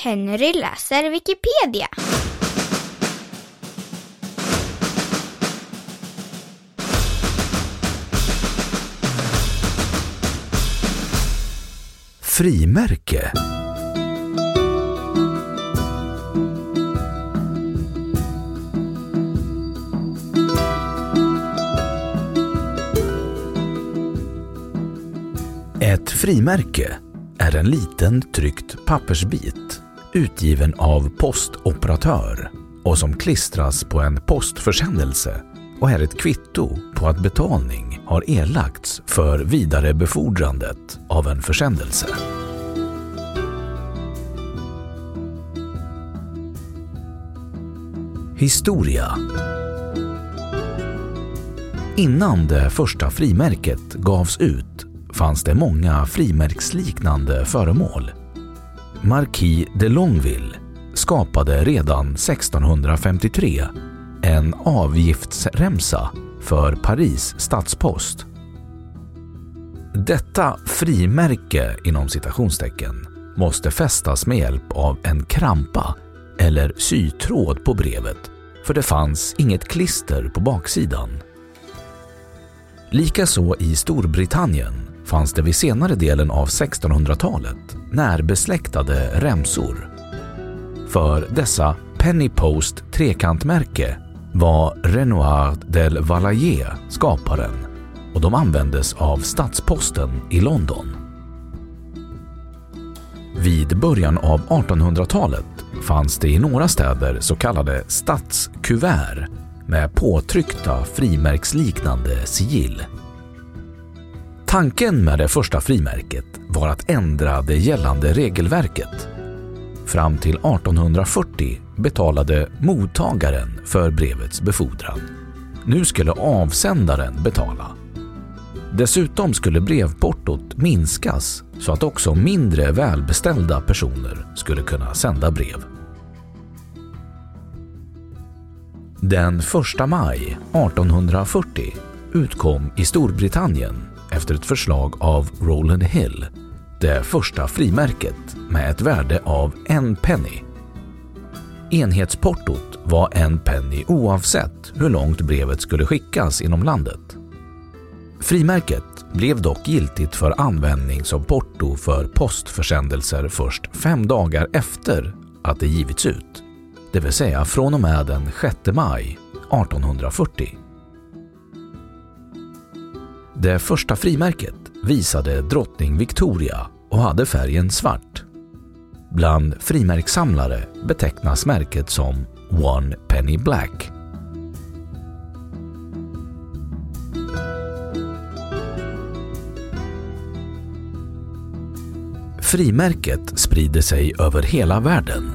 Henry läser Wikipedia. Frimärke. Ett frimärke är en liten tryckt pappersbit utgiven av postoperatör och som klistras på en postförsändelse och är ett kvitto på att betalning har erlagts för vidarebefordrandet av en försändelse. Historia Innan det första frimärket gavs ut fanns det många frimärksliknande föremål. Marquis de Longueville skapade redan 1653 en avgiftsremsa för Paris stadspost. Detta frimärke inom citationstecken måste fästas med hjälp av en krampa eller sytråd på brevet för det fanns inget klister på baksidan. Likaså i Storbritannien fanns det vid senare delen av 1600-talet närbesläktade remsor. För dessa Penny Post trekantmärke var Renoir del Valayer skaparen och de användes av Stadsposten i London. Vid början av 1800-talet fanns det i några städer så kallade stadskuvert med påtryckta frimärksliknande sigill. Tanken med det första frimärket var att ändra det gällande regelverket. Fram till 1840 betalade mottagaren för brevets befordran. Nu skulle avsändaren betala. Dessutom skulle brevportot minskas så att också mindre välbeställda personer skulle kunna sända brev. Den 1 maj 1840 utkom i Storbritannien efter ett förslag av Roland Hill det första frimärket med ett värde av en penny. Enhetsportot var en penny oavsett hur långt brevet skulle skickas inom landet. Frimärket blev dock giltigt för användning som porto för postförsändelser först fem dagar efter att det givits ut, det vill säga från och med den 6 maj 1840. Det första frimärket visade drottning Victoria och hade färgen svart. Bland frimärkssamlare betecknas märket som One Penny Black. Frimärket sprider sig över hela världen.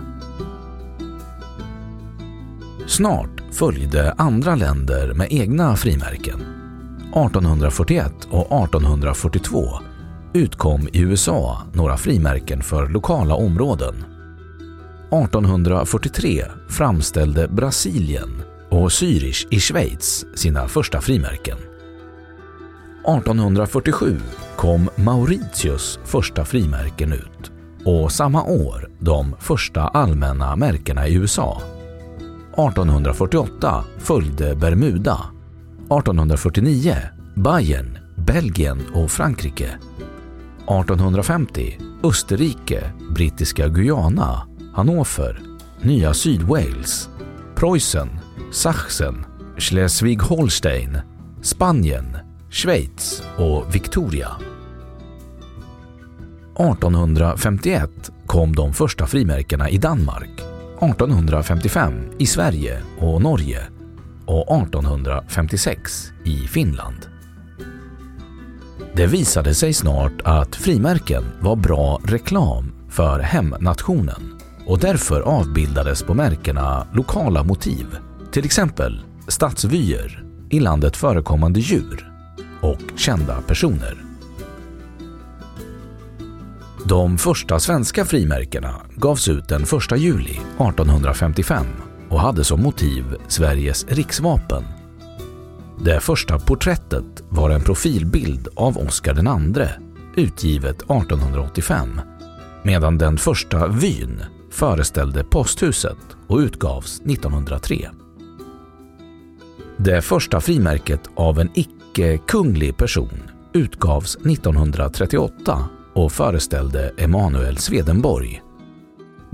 Snart följde andra länder med egna frimärken. 1841 och 1842 utkom i USA några frimärken för lokala områden. 1843 framställde Brasilien och Zürich i Schweiz sina första frimärken. 1847 kom Mauritius första frimärken ut och samma år de första allmänna märkena i USA. 1848 följde Bermuda. 1849 Bayern, Belgien och Frankrike. 1850 Österrike, Brittiska Guyana, Hannover, Nya Sydwales, Preussen, Sachsen, Schleswig-Holstein, Spanien, Schweiz och Victoria. 1851 kom de första frimärkena i Danmark, 1855 i Sverige och Norge och 1856 i Finland. Det visade sig snart att frimärken var bra reklam för hemnationen och därför avbildades på märkena lokala motiv, till exempel stadsvyer, i landet förekommande djur och kända personer. De första svenska frimärkena gavs ut den 1 juli 1855 och hade som motiv Sveriges riksvapen. Det första porträttet var en profilbild av Oscar II utgivet 1885 medan den första vyn föreställde posthuset och utgavs 1903. Det första frimärket av en icke-kunglig person utgavs 1938 och föreställde Emanuel Swedenborg.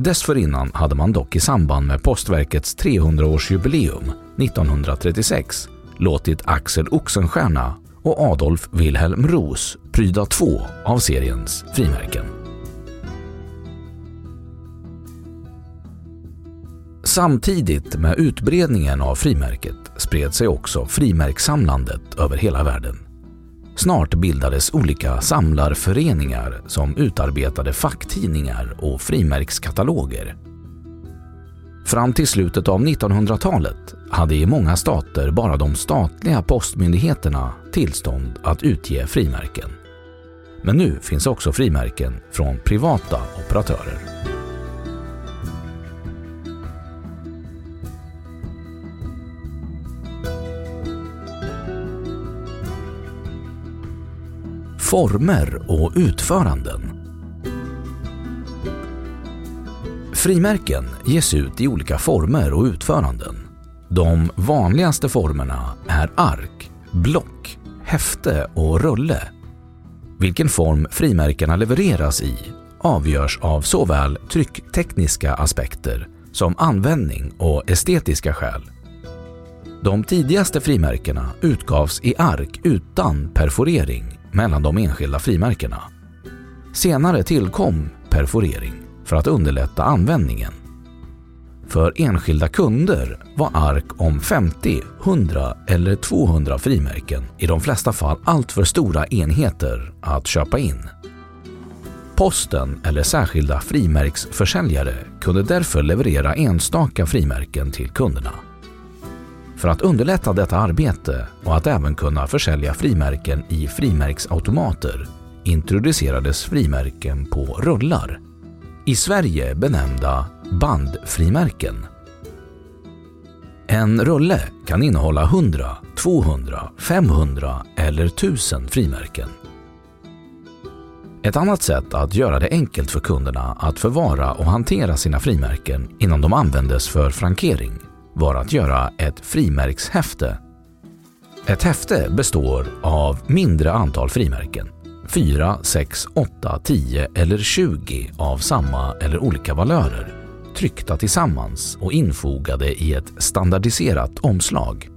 Dessförinnan hade man dock i samband med postverkets 300-årsjubileum 1936 låtit Axel Oxenstierna och Adolf Wilhelm Roos pryda två av seriens frimärken. Samtidigt med utbredningen av frimärket spred sig också frimärkssamlandet över hela världen. Snart bildades olika samlarföreningar som utarbetade facktidningar och frimärkskataloger. Fram till slutet av 1900-talet hade i många stater bara de statliga postmyndigheterna tillstånd att utge frimärken. Men nu finns också frimärken från privata operatörer. Former och utföranden Frimärken ges ut i olika former och utföranden. De vanligaste formerna är ark, block, häfte och rulle. Vilken form frimärkena levereras i avgörs av såväl trycktekniska aspekter som användning och estetiska skäl. De tidigaste frimärkena utgavs i ark utan perforering mellan de enskilda frimärkena. Senare tillkom perforering för att underlätta användningen. För enskilda kunder var ark om 50, 100 eller 200 frimärken i de flesta fall alltför stora enheter att köpa in. Posten eller särskilda frimärksförsäljare kunde därför leverera enstaka frimärken till kunderna. För att underlätta detta arbete och att även kunna försälja frimärken i frimärksautomater introducerades frimärken på rullar i Sverige benämnda bandfrimärken. En rulle kan innehålla 100, 200, 500 eller 1000 frimärken. Ett annat sätt att göra det enkelt för kunderna att förvara och hantera sina frimärken innan de användes för frankering var att göra ett frimärkshäfte. Ett häfte består av mindre antal frimärken 4, 6, 8, 10 eller 20 av samma eller olika valörer tryckta tillsammans och infogade i ett standardiserat omslag.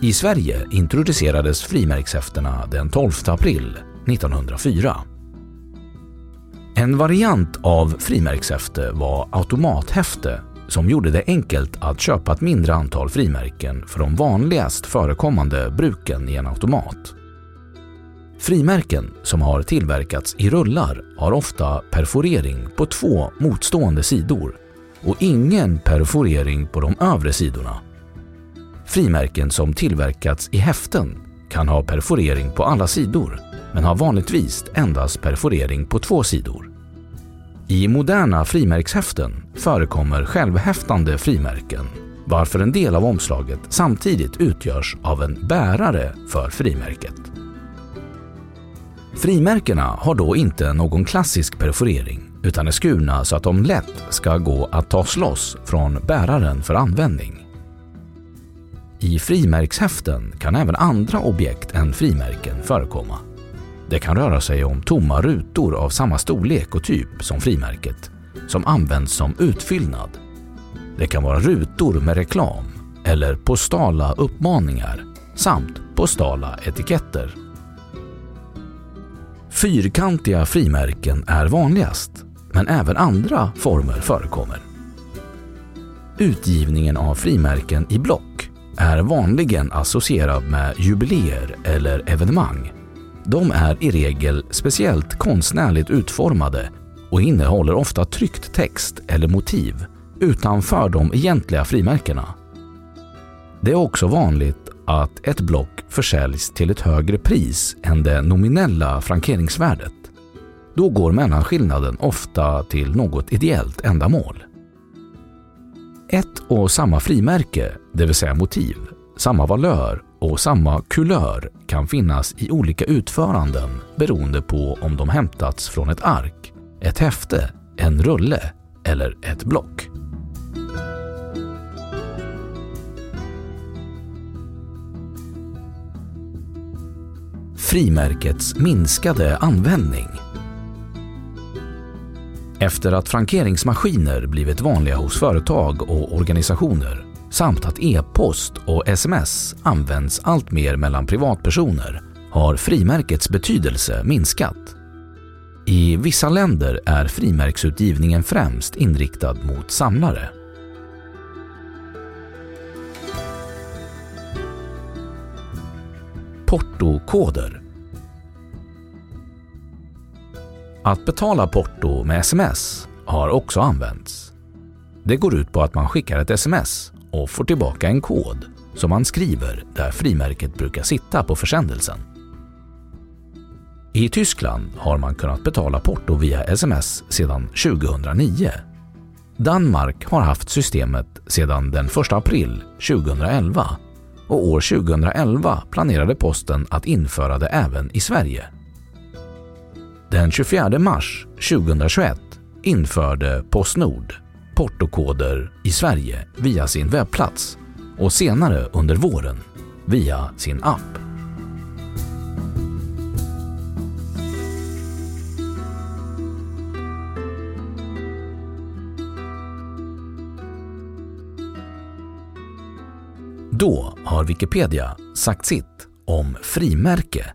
I Sverige introducerades frimärkshäftena den 12 april 1904. En variant av frimärkshäfte var automathäfte som gjorde det enkelt att köpa ett mindre antal frimärken för de vanligast förekommande bruken i en automat. Frimärken som har tillverkats i rullar har ofta perforering på två motstående sidor och ingen perforering på de övre sidorna. Frimärken som tillverkats i häften kan ha perforering på alla sidor men har vanligtvis endast perforering på två sidor. I moderna frimärkshäften förekommer självhäftande frimärken varför en del av omslaget samtidigt utgörs av en bärare för frimärket. Frimärkena har då inte någon klassisk perforering utan är skurna så att de lätt ska gå att tas loss från bäraren för användning. I frimärkshäften kan även andra objekt än frimärken förekomma. Det kan röra sig om tomma rutor av samma storlek och typ som frimärket som används som utfyllnad. Det kan vara rutor med reklam eller postala uppmaningar samt postala etiketter. Fyrkantiga frimärken är vanligast, men även andra former förekommer. Utgivningen av frimärken i block är vanligen associerad med jubileer eller evenemang. De är i regel speciellt konstnärligt utformade och innehåller ofta tryckt text eller motiv utanför de egentliga frimärkena. Det är också vanligt att ett block försäljs till ett högre pris än det nominella frankeringsvärdet. Då går mellanskillnaden ofta till något ideellt ändamål. Ett och samma frimärke, det vill säga motiv, samma valör och samma kulör kan finnas i olika utföranden beroende på om de hämtats från ett ark, ett häfte, en rulle eller ett block. Frimärkets minskade användning efter att frankeringsmaskiner blivit vanliga hos företag och organisationer samt att e-post och sms används allt mer mellan privatpersoner har frimärkets betydelse minskat. I vissa länder är frimärksutgivningen främst inriktad mot samlare. Portokoder Att betala porto med sms har också använts. Det går ut på att man skickar ett sms och får tillbaka en kod som man skriver där frimärket brukar sitta på försändelsen. I Tyskland har man kunnat betala porto via sms sedan 2009. Danmark har haft systemet sedan den 1 april 2011 och år 2011 planerade posten att införa det även i Sverige. Den 24 mars 2021 införde Postnord portokoder i Sverige via sin webbplats och senare under våren via sin app. Då har Wikipedia sagt sitt om frimärke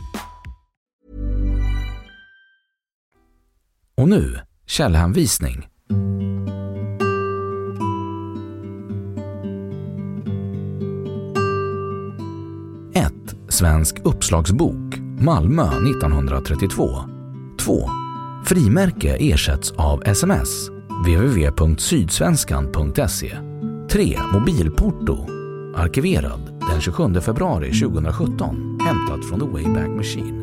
Och nu källhänvisning. 1. Svensk uppslagsbok, Malmö 1932. 2. Frimärke ersätts av sms, www.sydsvenskan.se. 3. Mobilporto, arkiverad den 27 februari 2017, hämtat från The Wayback Machine.